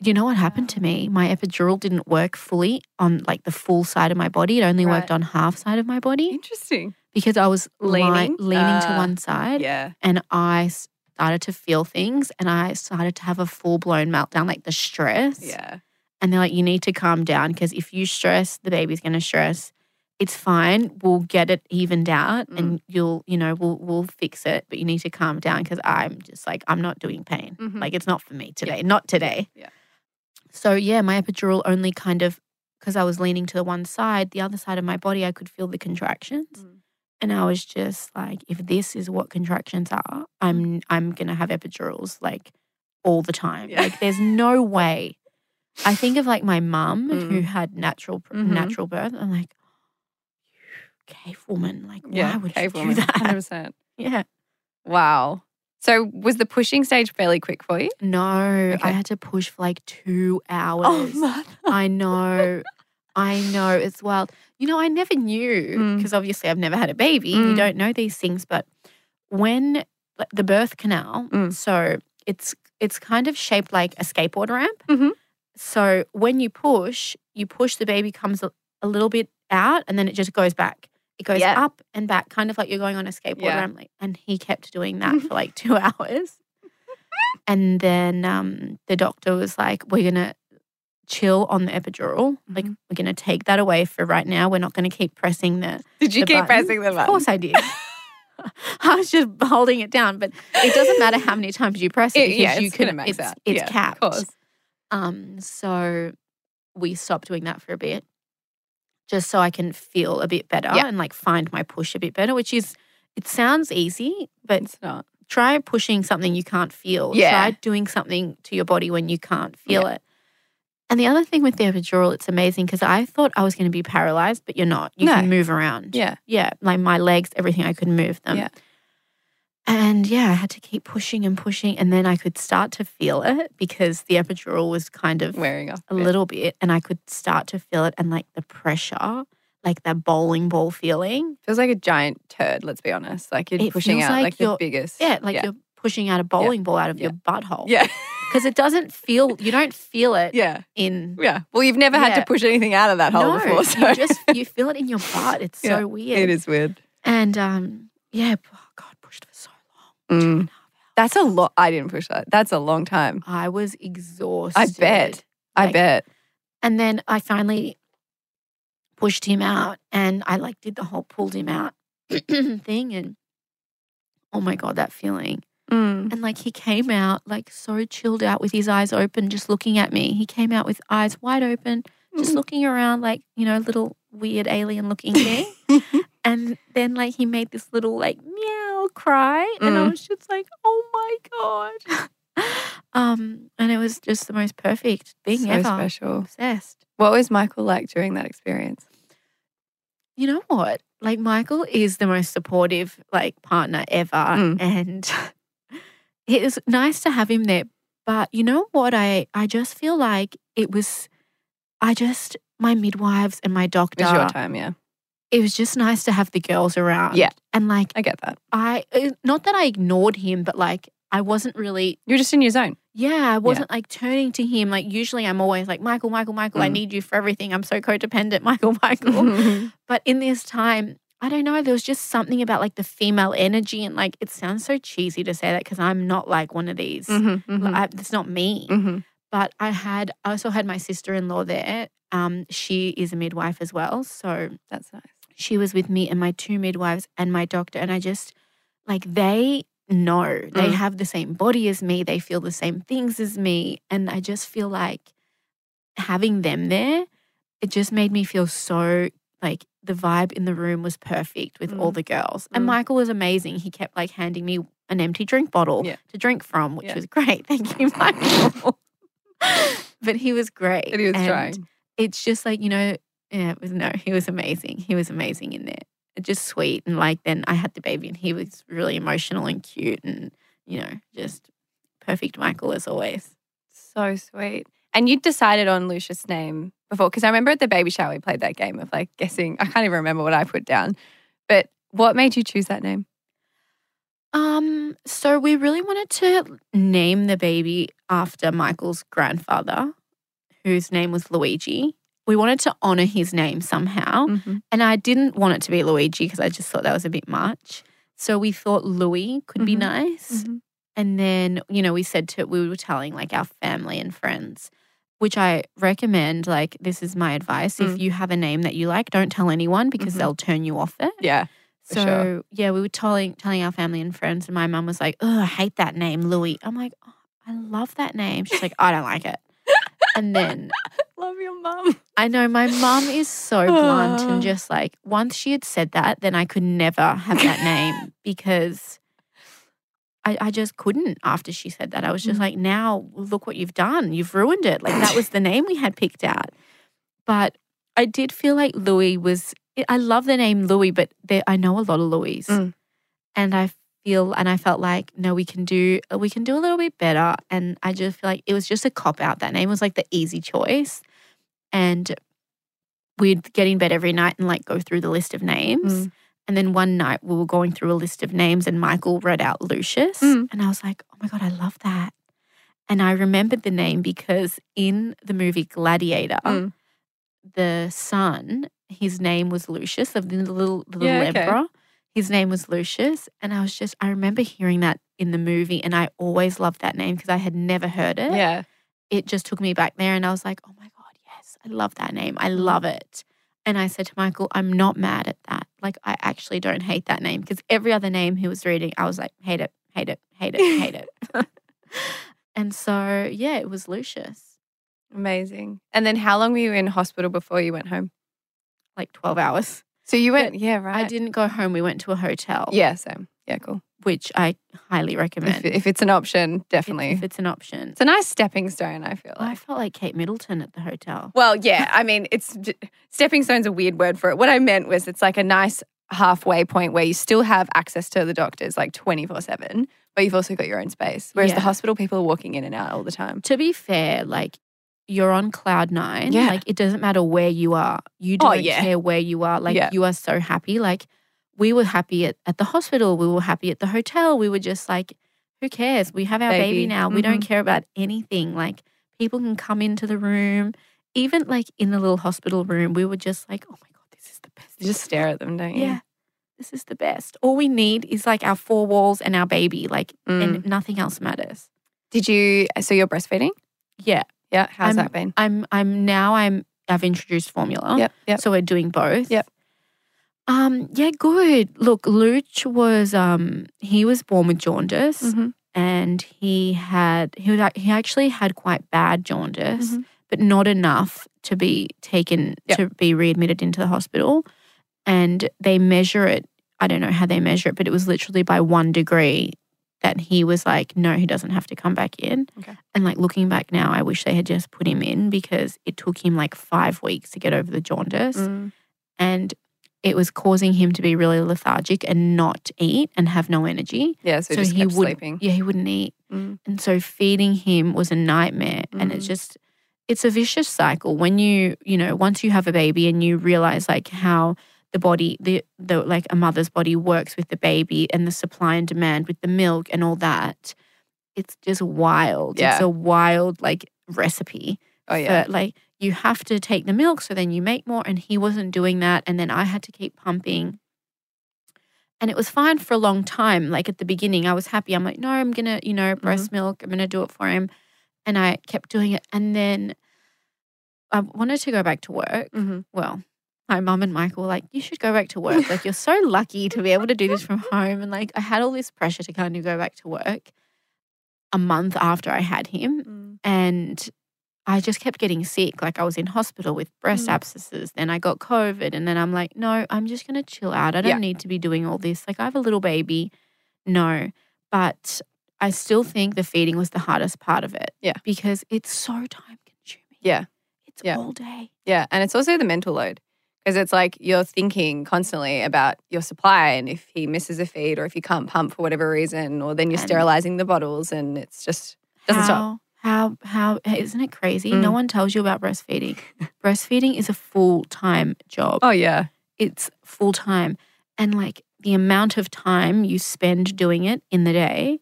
You know what happened to me? My epidural didn't work fully on like the full side of my body. It only worked on half side of my body Interesting. because I was leaning, Leaning? leaning to Ah, one side Yeah. and I started to feel things and I started to have a full blown meltdown, like the stress. Yeah. And they're like, you need to calm down because if you stress, the baby's going to stress. It's fine. We'll get it evened out Mm. and you'll, you know, we'll we'll fix it. But you need to calm down because I'm just like, I'm not doing pain. Mhm. Like it's not for me today. Not today. Yeah. So yeah, my epidural only kind of because I was leaning to the one side, the other side of my body, I could feel the contractions. Mm. And I was just like, if this is what contractions are, I'm I'm gonna have epidurals like all the time. Yeah. Like there's no way. I think of like my mum who Mm. had natural Mhm. natural birth. I'm like, cave woman. Like, Yeah. why would cave you woman. do that? *laughs* 100%. Yeah. Wow. So was the pushing stage fairly quick for you? No, Okay. I had to push for like two *laughs* hours. Oh, man. I know. I know it's wild. You know, I never knew Mm. because obviously I've never had a baby. You Mm. don't know these things, but when like, the birth canal, Mm. so it's it's kind of shaped like a skateboard ramp. Mhm. So when you push, you push the baby comes a, a little bit out, and then it just goes back. It goes Yeah. up and back, kind of like you're going on a skateboard Yeah. ramp. And he kept doing that for like *laughs* two *laughs* hours. And then um, the doctor was like, "We're gonna chill on the epidural. Like, Mhm. we're gonna take that away for right now. We're not gonna keep pressing the." Did you the keep button." pressing the Of course, I did. *laughs* I was just holding it down, but it doesn't matter how many times you press it It- because yeah, you it's can. It's, out. it's Yeah, of capped. Um, so we stopped doing that for a bit, just so I can feel a bit better Yeah. and like find my push a bit better. Which is, it sounds easy, but It's not. try pushing something you can't feel. Yeah. Try doing something to your body when you can't feel it. And the other thing with the epidural, it's amazing because I thought I was going to be paralyzed, but you're not. You No. can move around. Yeah. Yeah. Like my legs, everything, I could move them. Yeah. And yeah, I had to keep pushing and pushing. And then I could start to feel it because the epidural was kind of Wearing off. a little bit. And I could start to feel it and like the pressure, like that bowling ball feeling. Feels like a giant turd, let's be honest. Like you're It pushing out like like, the biggest. Yeah. Like you're pushing out a bowling ball out of your butthole. Yeah. *laughs* Because it doesn't feel, you don't feel it yeah. in. Yeah. Well, you've never had to push anything out of that hole no, before. So you just, you feel it in your butt. It's *laughs* Yeah, so weird. it is weird. And um, yeah, oh God, pushed for so long. Two Mm. and a half hours. That's a lot. I didn't push that. That's a long time. I was exhausted. I bet. I bet. And then I finally pushed him out and I like did the whole pulled him out *clears throat* thing and oh my god that feeling. Mm. And like he came out like so chilled out with his eyes open just looking at me. He came out with eyes wide open just Mm. looking around like, you know, little weird alien looking thing. *laughs* and then like he made this little like meow cry and I Mm. was just like, "Oh my god." *laughs* um and it was just the most perfect thing ever. so ever. special. Obsessed. What was Michael like during that experience? You know what? Like Michael is the most supportive like partner ever Mm. and *laughs* it was nice to have him there. But you know what? I I just feel like it was I just my midwives and my It doctor was your time, yeah. It was just nice to have the girls around. Yeah. And like I get that. I uh, not that I ignored him, but like I wasn't really You're just in your zone. yeah, I wasn't like turning to him. Like usually I'm always like, Michael, Michael, Michael, I Mm. need you for everything. I'm so codependent, *laughs* Michael, Michael. *laughs* But in this time, I don't know, there was just something about like the female energy. And like, it sounds so cheesy to say that because I'm not like one of these. Mhm, mhm, Like, I, it's not me. mhm. But I had, I also had my sister in law there. Um, she is a midwife as well. So That's nice. She was with me and my two midwives and my doctor. And I just, like, they know they Mm. have the same body as me, they feel the same things as me. And I just feel like having them there, it just made me feel so like the vibe in the room was perfect with all Mm. the girls. And Mm. Michael was amazing. He kept like handing me an empty drink bottle Yeah. to drink from, which Yeah. was great. *laughs* Thank you, Michael. *laughs* but he was great. But he was and trying. It's just like, you know, yeah, it was no, he was amazing. He was amazing in there. Just sweet. And like then I had the baby and he was really emotional and cute and, you know, just perfect Michael as always. So sweet. And you decided on Lucius' name before, because I remember at the baby shower we played that game of like guessing. I can't even remember what I put down. But what made you choose that name? Um, so we really wanted to name the baby after Michael's grandfather, whose name was Luigi. We wanted to honor his name somehow. Mhm. And I didn't want it to be Luigi because I just thought that was a bit much. So we thought Louis could be Mhm. nice. Mhm. And then, you know, we said to, we were telling like our family and friends, which I recommend. Like, this is my advice. If Mm. you have a name that you like, don't tell anyone because Mhm. they'll turn you off it. Yeah. So, sure. yeah, we were telling, telling our family and friends, and my mum was like, oh, I hate that name, Louis. I'm like, oh, I love that name. She's like, I don't like it. And then Love your mum. *laughs* I know my mum is so blunt Ah. and just like once she had said that, then I could never have that name *laughs* because I, I just couldn't after she said that. I was just Mm. like, now look what you've done. You've ruined it. Like that was the name we had picked out. But I did feel like Louis was I love the name Louis, but there I know a lot of Louis. Mm. And I feel and I felt like, no, we can do we can do a little bit better. And I just feel like it was just a cop out. That name was like the easy choice. And we'd get in bed every night and like go through the list of names. Mm. And then one night we were going through a list of names and Michael read out Lucius. Mm. And I was like, oh my God, I love that. And I remembered the name because in the movie Gladiator, Mm. the son, his name was Lucius, of the little, the little Yeah, okay. His name was Lucius. And I was just, I remember hearing that in the movie. And I always loved that name because I had never heard it Yeah. it just took me back there and I was like, oh my God, yes, I love that name. I Mm. love it. And I said to Michael, I'm not mad at that. Like, I actually don't hate that name because every other name he was reading, I was like, hate it, hate it, hate it, hate it. *laughs* *laughs* and so, yeah, it was Lucius, Amazing. And then how long were you in hospital before you went home? like 12 hours. So you went- went, yeah, right. I didn't go home. We went to a hotel, Yeah, same. Yeah, cool. which I highly recommend. If, if it's an option, definitely. If it's an option. it's a nice stepping stone, I feel I felt like Kate Middleton at the hotel. Well, yeah, I mean, it's stepping stone's a weird word for it. What I meant was it's like a nice halfway point where you still have access to the doctors like 24 7, but you've also got your own space. Whereas the hospital, people are walking in and out all the time. to be fair, like you're on cloud nine. Yeah. Like it doesn't matter where you are. You Oh, don't yeah. care where you are. Like Yeah. you are so happy. Like we were happy at, at the hospital. We were happy at the hotel. We were just like, who cares? We have our baby, Baby. now. We don't Mhm. care about anything. Like people can come into the room. Even like in the little hospital room, we were just like, oh my God, this is the best. You just stare at them, don't you? yeah. This is the best. All we need is like our four walls and our baby, like, Mm. and nothing else matters. Did you, so you're breastfeeding? Yeah. Yeah. How's I'm- that been? I'm I'm now I'm I've introduced formula. Yep. Yep. So we're doing both. Yep. Um, yeah, good. Look, Luch was um he was born with jaundice Mhm. and he had he was, he actually had quite bad jaundice, Mhm. but not enough to be taken Yep. to be readmitted into the hospital. And they measure it. I don't know how they measure it, but it was literally by one degree that he was like, no, he doesn't have to come back in. Okay. And like looking back now, I wish they had just put him in because it took him like five weeks to get over the jaundice. Mm. And it was causing him to be really lethargic and not eat and have no energy. Yeah. So, just he kept wouldn't, sleeping. yeah, he wouldn't eat. Mm. And so feeding him was a nightmare. And it's Mm. just, it's a vicious cycle. When you, you know, once you have a baby and you realize like how the body, the, the like a mother's body works with the baby and the supply and demand with the milk and all that, it's just wild. It's a wild like recipe. Oh, yeah. for, like you have to take the milk so then you make more. And he wasn't doing that. And then I had to keep pumping. And it was fine for a long time. Like at the beginning, I was happy. I'm like, no, I'm going to, you know, breast milk. I'm going to do it for him. And I kept doing it. And then I wanted to go back to work. Mhm. Well, my mum and Michael were like, you should go back to work. Like, you're so lucky to be able to do this from home. And like, I had all this pressure to kind of go back to work a month after I had him. Mm. And I just kept getting sick. Like, I was in hospital with breast Mm. abscesses. Then I got COVID. And then I'm like, no, I'm just going to chill out. I don't Yeah. need to be doing all this. Like, I have a little baby. No. But I still think the feeding was the hardest part of it. Yeah. Because it's so time consuming. Yeah. It's Yeah. all day. Yeah. And it's also the mental load because it's like you're thinking constantly about your supply and if he misses a feed or if you can't pump for whatever reason, or then you're And- sterilizing the bottles and it's just doesn't stop. how, How, how, isn't it crazy? No Mm. one tells you about breastfeeding. *laughs* breastfeeding is a full time job. Oh, yeah. It's full time. And like the amount of time you spend doing it in the day.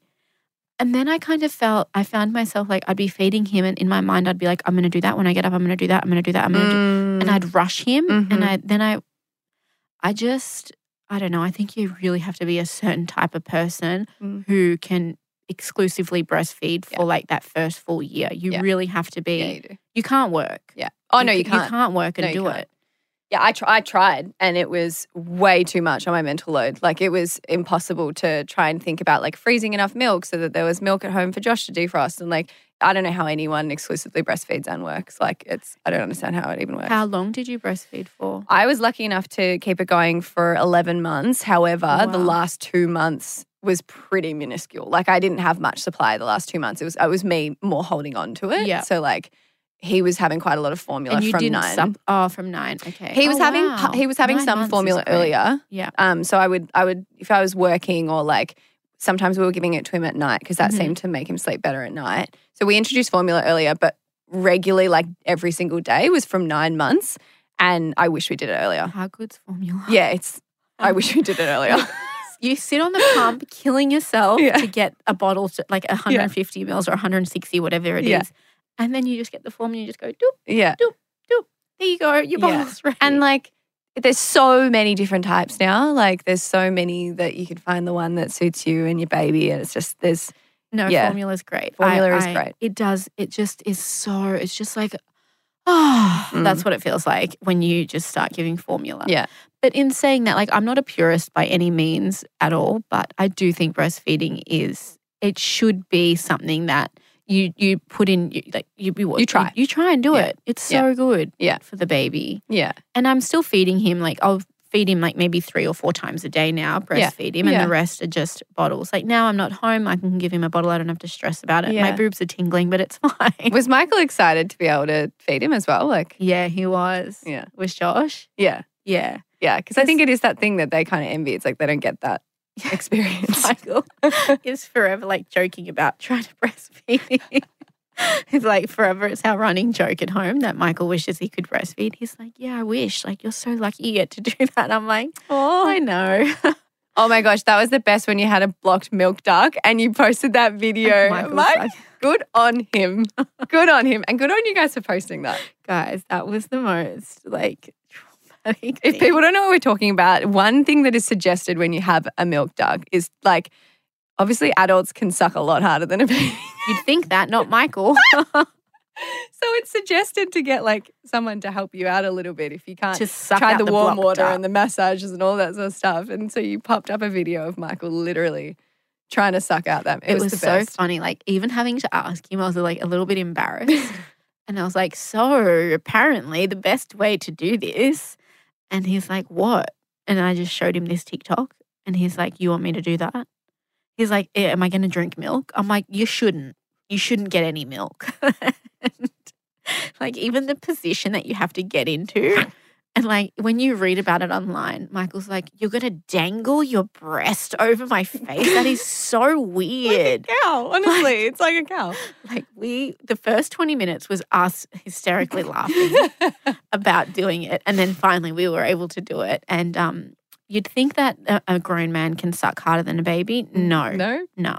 And then I kind of felt, I found myself like I'd be feeding him, and in my mind, I'd be like, I'm going to do that when I get up. I'm going to do that. I'm going to do that. I'm going to do Mm. and I'd rush him Mhm. and I then I I just I don't know I think you really have to be a certain type of person Mm. who can exclusively breastfeed Yeah. for like that first full year you Yeah. really have to be Yeah, you do. you can't work Yeah. Oh, no, you can't. you can't work and No, do it Yeah, I, tr- I tried and it was way too much on my mental load. Like it was impossible to try and think about like freezing enough milk so that there was milk at home for Josh to defrost. And like, I don't know how anyone exclusively breastfeeds and works. Like it's, I don't understand how it even works. how long did you breastfeed for I was lucky enough to keep it going for 11 months. However, oh, the last two months was pretty minuscule. Like I didn't have much supply the last two months. It was, it was me more holding on to it. Yeah. So like he was having quite a lot of formula and you from didn't nine. sup oh from nine okay He was Oh, having wow. he was having Nine some formula earlier. yeah Um, so I would I would if I was working or like sometimes we were giving it to him at night because that Mhm. seemed to make him sleep better at night. So we introduced formula earlier, but regularly like every single day was from nine months. and I wish we did it earlier. How good's formula? Yeah, it's. I wish we did it *laughs* earlier. You sit on the pump, killing yourself *laughs* Yeah. to get a bottle, to, like 150 mils or 160, whatever it is, Yeah. And then you just get the formula. You just go, doop, yeah. Doop, doop. There you go, your Yeah. bottle's ready. And like, there's so many different types now. Like, there's so many that you can find the one that suits you and your baby. And it's just, there's, no, yeah. formula's great. Formula is great. It does. It just is so. It's just like, *sighs* oh, Mm. that's what it feels like when you just start giving formula. Yeah. But in saying that, like, I'm not a purist by any means at all, but I do think breastfeeding is. It should be something that you you put in. You, like you, you You try. You, try and do Yeah. it. It's so good. Yeah. For the baby, yeah. and I'm still feeding him. Like I'll feed him like maybe three or four times a day now. Yeah. Breastfeed him, and Yeah. the rest are just bottles. Like now I'm not home, I can give him a bottle. I don't have to stress about it. My boobs are tingling, but it's *laughs* fine. Was Michael excited to be able to feed him as well? Like, yeah, he was. Yeah. Was Josh? yeah. Yeah. Yeah. Because I think it is that thing that they kind of envy. It's like they don't get that *laughs* experience. Michael *laughs* is forever like joking about trying to breastfeed. *laughs* It's like forever. It's our running joke at home that Michael wishes he could breastfeed. He's like, "Yeah, I wish. Like, you're so lucky you get to do that." I'm like, "Oh, I know." oh my gosh, that was the best when you had a blocked milk duct and you posted that video. Michael's Mike, like, good on him. Good on him. And good on you guys for posting that. guys, that was the most like *laughs* If people don't know what we're talking about, one thing that is suggested when you have a milk duct is like, obviously, adults can suck a lot harder than a baby. you'd think that, not Michael. *laughs* *laughs* So it's suggested to get like someone to help you out a little bit if you can't. to suck try the, the warm water and the massages and all that sort of stuff. And so you popped up a video of Michael literally trying to suck out that. It, it was, was, so funny. Like even having to ask him, I was like a little bit embarrassed. and I was like, so apparently the best way to do this. And he's like, what? And I just showed him this TikTok. And he's like, you want me to do that? He's like, "Eh, am I going to drink milk? I'm like, you shouldn't. You shouldn't get any milk. *laughs* and, like even the position that you have to get into. *laughs* And like when you read about it online, Michael's like, You're gonna dangle your breast over my face. That is *laughs* so weird. like cow, honestly, it's like a cow. Like we the first 20 minutes was us hysterically *laughs* laughing about doing it. And then finally we were able to do it. And um you'd think that a, a grown man can suck harder than a baby. No. No, No.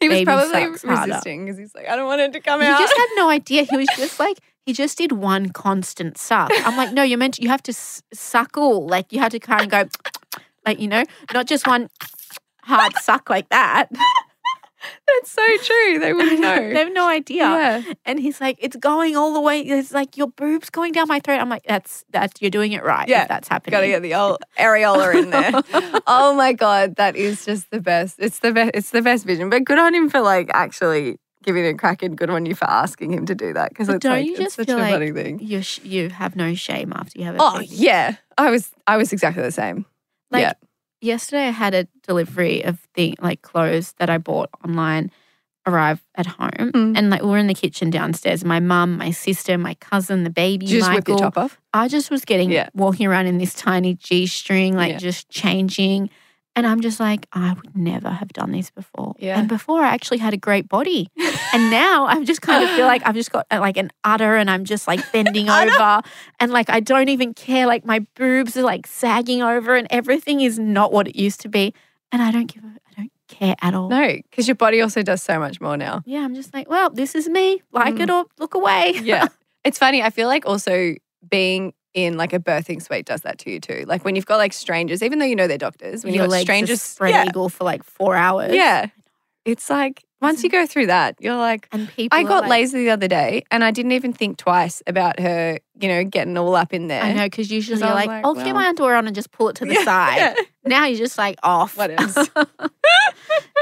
he was Baby probably resisting because he's like, I don't want it to come He out. He just had no idea. He was just like, he just did one constant suck. I'm like, no, you're meant to, you have to s- suckle. Like, you have to kind of go, *tsk* like, you know, not just one *tsk* hard suck like that. *laughs* That's so true. They *laughs* wouldn't know. they have no idea. Yeah. And he's like, it's going all the way. It's like your boob's going down my throat. I'm like, that's, that's, you're doing it right. Yeah, If that's happening. Got to get the old areola in there. *laughs* oh my god, that is just the best. It's the best. It's the best vision. But good on him for like actually giving it a crack, and good on you for asking him to do that because it's don't like you it's just such feel a like funny thing. you sh- you have no shame after you have a Oh yeah, I was I was exactly the same. Like Yeah. yesterday, I had a delivery of the like clothes that I bought online arrive at home, Mm. and like we're in the kitchen downstairs. My mum, my sister, my cousin, the baby, you just whip Michael. your top off? I just was getting Yeah. walking around in this tiny G string, like Yeah. just changing. And I'm just like, I would never have done this before. Yeah. And before I actually had a great body. *laughs* and now I'm just kind of feel like I've just got uh, like an udder and I'm just like bending *laughs* over. And like I don't even care. Like my boobs are like sagging over and everything is not what it used to be. And I don't give a, I don't care at all. No, because your body also does so much more now. Yeah, I'm just like, well, this is me. Like Mm. it or look away. Yeah. *laughs* it's funny. I feel like also being in like a birthing suite does that to you too. Like when you've got like strangers, even though you know they're doctors, when Your you've got strangers, spread yeah, eagle for like four hours. yeah, it's like once you go through that, you're like, And people I got like, lazy the other day and I didn't even think twice about her, you know, getting all up in there. I know, because usually you're like, like, I'll keep well- my underwear on and just pull it to the *laughs* Yeah, side. yeah. Now you're just like off. What *laughs* else?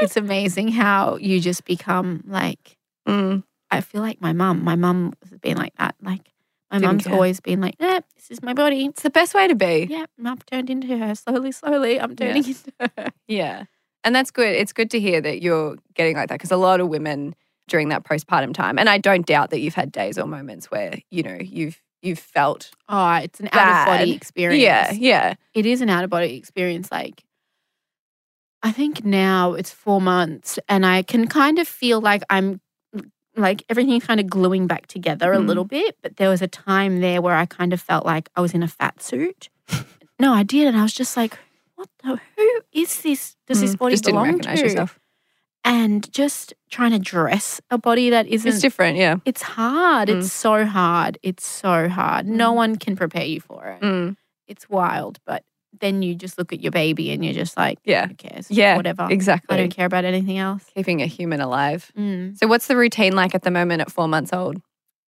it's amazing how you just become like, Mm. I feel like my mum. My mum has been like that. Like, my Didn't mum's care. always been like, yeah, this is my body. It's the best way to be. Yeah, I've turned into her slowly, slowly. I'm turning into her. Yeah. And that's good. It's good to hear that you're getting like that because a lot of women during that postpartum time, and I don't doubt that you've had days or moments where, you know, you've you've felt Oh, it's an out of body Bad. experience. Yeah, yeah. it is an out of body experience. Like, I think now it's four months, and I can kind of feel like I'm like everything kind of gluing back together a Mm. little bit. But there was a time there where I kind of felt like I was in a fat suit. *laughs* no, I did. And I was just like, what the, who is this? Does this Mm, body just didn't belong recognize to? yourself. And just trying to dress a body that isn't. It's different, yeah. It's hard. Mm. It's so hard. It's so hard. No Mm. one can prepare you for it. Mm, It's wild. But then you just look at your baby and you're just like, Yeah. who cares? Yeah, Whatever. Exactly. I don't care about anything else. Keeping a human alive. Mm. So, what's the routine like at the moment at four months old?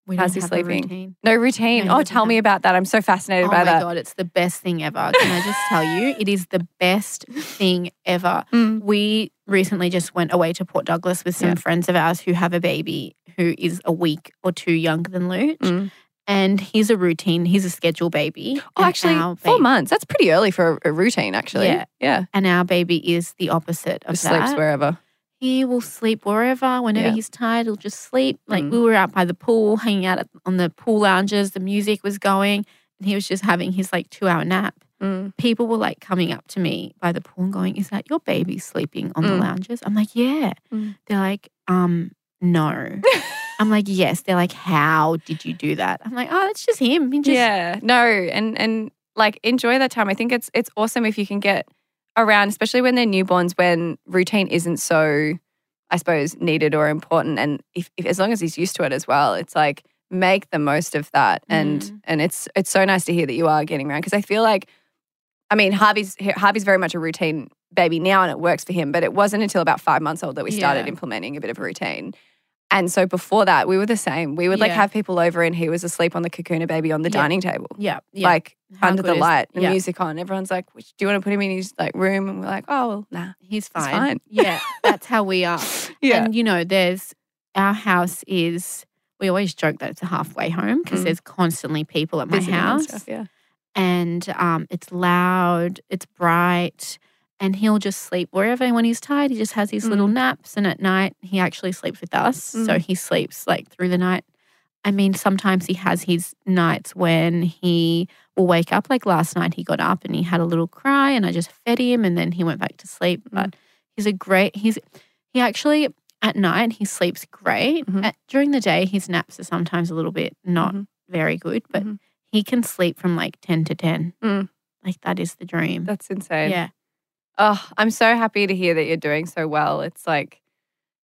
We How's he sleeping? Routine. No routine. No, oh, tell me about that. I'm so fascinated Oh by my that. god, it's the best thing ever. Can I just tell you? It is the best thing ever. *laughs* Mm. We recently just went away to Port Douglas with some Yeah. friends of ours who have a baby who is a week or two younger than Luch. Mm. And he's a routine, he's a schedule baby. Oh, actually, our four baby- months. That's pretty early for a, a routine, actually. Yeah. Yeah. And our baby is the opposite of Just that. sleeps wherever. he will sleep wherever, whenever Yeah. he's tired, he'll just sleep. Like Mm. we were out by the pool, hanging out at, on the pool lounges, the music was going, and he was just having his like two hour nap. Mm. People were like coming up to me by the pool and going, Is that your baby sleeping on the Mm. lounges? I'm like, Yeah. Mm. They're like, um, no. *laughs* I'm like, yes. They're like, how did you do that? I'm like, oh, it's just him. He just, yeah. No, and and like enjoy that time. I think it's it's awesome if you can get around, especially when they're newborns, when routine isn't so, I suppose, needed or important. And if, if as long as he's used to it as well, it's like make the most of that. And Mm. and it's it's so nice to hear that you are getting around because I feel like, I mean, Harvey's Harvey's very much a routine baby now, and it works for him. But it wasn't until about five months old that we started Yeah. implementing a bit of a routine. And so before that, we were the same. We would like Yeah. have people over, and he was asleep on the Cocoonababy on the Yeah. dining table Yeah. yeah. like How under the light, the music on. Everyone's like, "Do you want to put him in his like room?" And we're like, "Oh, well, nah." He's fine. fine. Yeah. That's how we are. *laughs* Yeah, And you know, there's our house is we always joke that it's a halfway home because Mm. there's constantly people at my Visiting house. stuff, yeah, and um, it's loud, it's bright, and he'll just sleep wherever. And when he's tired, he just has these little Mm. naps. And at night, he actually sleeps with us, so Mm. he sleeps like through the night. I mean, sometimes he has his nights when he will wake up. Like last night, he got up and he had a little cry, and I just fed him, and then he went back to sleep. Mm. But he's a great. He's he actually at night he sleeps great. Mhm. At, during the day, his naps are sometimes a little bit not Mhm. very good, but Mhm. He can sleep from like ten to ten. Mm. Like that is the dream. that's insane. yeah, Oh, I'm so happy to hear that you're doing so well. It's like,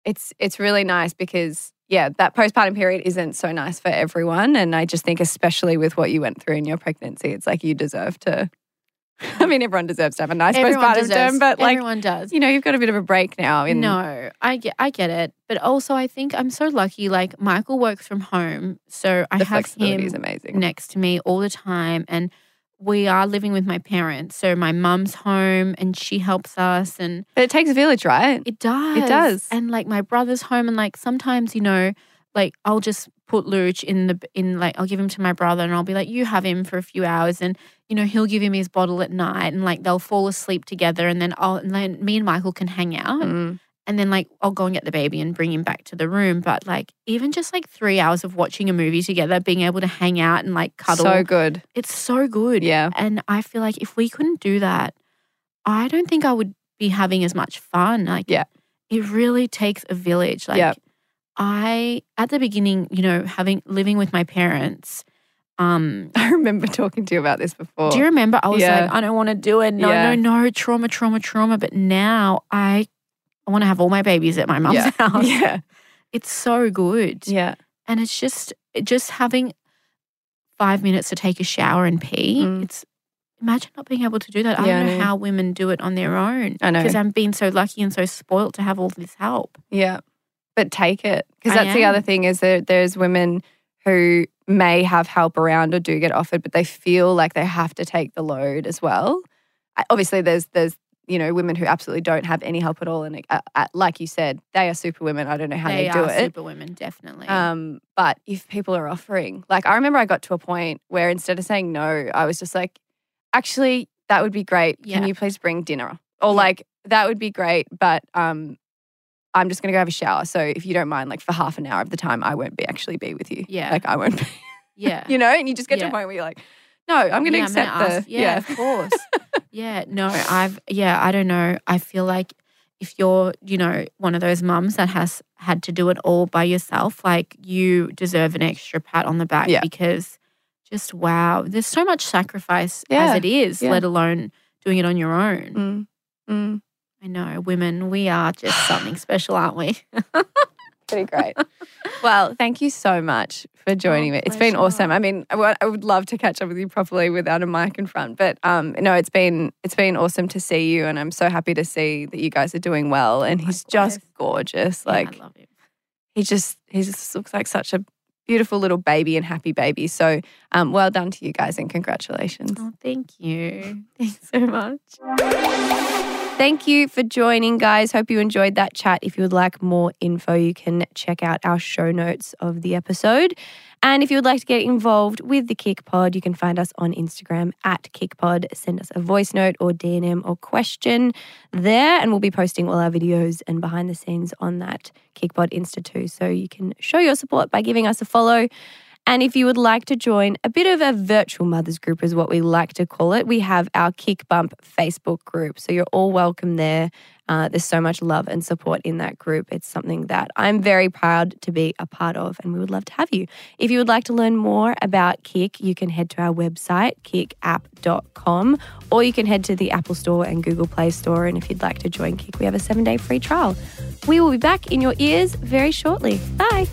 it's it's really nice because yeah, that postpartum period isn't so nice for everyone, and I just think especially with what you went through in your pregnancy, it's like you deserve to. *laughs* I mean, everyone deserves to have a nice everyone postpartum deserves. term, but like everyone does. you know, you've got a bit of a break now. In, no, I get, I get it, but also I think I'm so lucky. Like Michael works from home, so I the have him is amazing. next to me all the time, and we are living with my parents. So my mum's home, and she helps us, and But it takes a village, right? It does. It does. And like my brother's home, and like sometimes, you know, like I'll just put Luch in the in like I'll give him to my brother, and I'll be like, you have him for a few hours, and you know he'll give him his bottle at night, and like they'll fall asleep together, and then I'll and then me and Michael can hang out, Mm. and then like I'll go and get the baby and bring him back to the room. But like even just like three hours of watching a movie together, being able to hang out and like cuddle, So good. it's so good. Yeah. And I feel like if we couldn't do that, I don't think I would be having as much fun. Like, Yeah. it really takes a village. Like, Yep. I at the beginning, you know, having living with my parents. Um, *laughs* I remember talking to you about this before. do you remember? I was Yeah. like, I don't want to do it. No, Yeah. no, no, trauma, trauma, trauma. But now I, I want to have all my babies at my mum's yeah. *laughs* house. *laughs* Yeah. It's so good. Yeah. And it's just just having five minutes to take a shower and pee. Mm. It's imagine not being able to do that. I don't know know. how women do it on their own. I know. Because I'm being so lucky and so spoilt to have all this help. Yeah. But take it. Because that's the other thing is that there's women who may have help around or do get offered, but they feel like they have to take the load as well. Obviously, there's there's you know women who absolutely don't have any help at all, and uh, uh, like you said, they are super women. I don't know how they, they do it. super women, definitely. Um, but if people are offering, like I remember I got to a point where instead of saying no, I was just like, actually, that would be great. Can you please bring dinner? Or Yeah. like, that would be great, but um, I'm just gonna go have a shower. So if you don't mind, like for half an hour of the time, I won't be actually be with you. Yeah. Like I won't be, *laughs* yeah. you know, and you just get to a point where you're like, no, I'm gonna Yeah, accept the ask- yeah, of course. *laughs* yeah, no, I've yeah, I don't know. I feel like if you're, you know, one of those mums that has had to do it all by yourself, like you deserve an extra pat on the back Yeah. because just wow, there's so much sacrifice Yeah. as it is, Yeah. let alone doing it on your own. Mm. Mm. I know, women, we are just something *sighs* special, aren't we? *laughs* Pretty great. well, thank you so much for joining Oh, me. It's been pleasure. awesome. I mean, I would, I would love to catch up with you properly without a mic in front, but um, no, it's been it's been awesome to see you, and I'm so happy to see that you guys are doing well. And he's just Likewise. gorgeous. Yeah, Like I love him. he just he just looks like such a beautiful little baby and happy baby. So, um, well done to you guys, and congratulations. Oh, thank you. *laughs* Thanks so much. Thank you for joining, guys. Hope you enjoyed that chat. If you would like more info, you can check out our show notes of the episode. And if you would like to get involved with the Kic Pod, you can find us on Instagram at KicPod. Send us a voice note or DNM or question there, and we'll be posting all our videos and behind the scenes on that KicPod Insta too. So you can show your support by giving us a follow. And if you would like to join a bit of a virtual mothers group, is what we like to call it, we have our Kic Bump Facebook group. So you're all welcome there. Uh, there's so much love and support in that group. It's something that I'm very proud to be a part of, and we would love to have you. If you would like to learn more about Kic, you can head to our website, kicapp.com, or you can head to the Apple Store and Google Play Store. And if you'd like to join Kick, we have a seven day free trial. We will be back in your ears very shortly. Bye.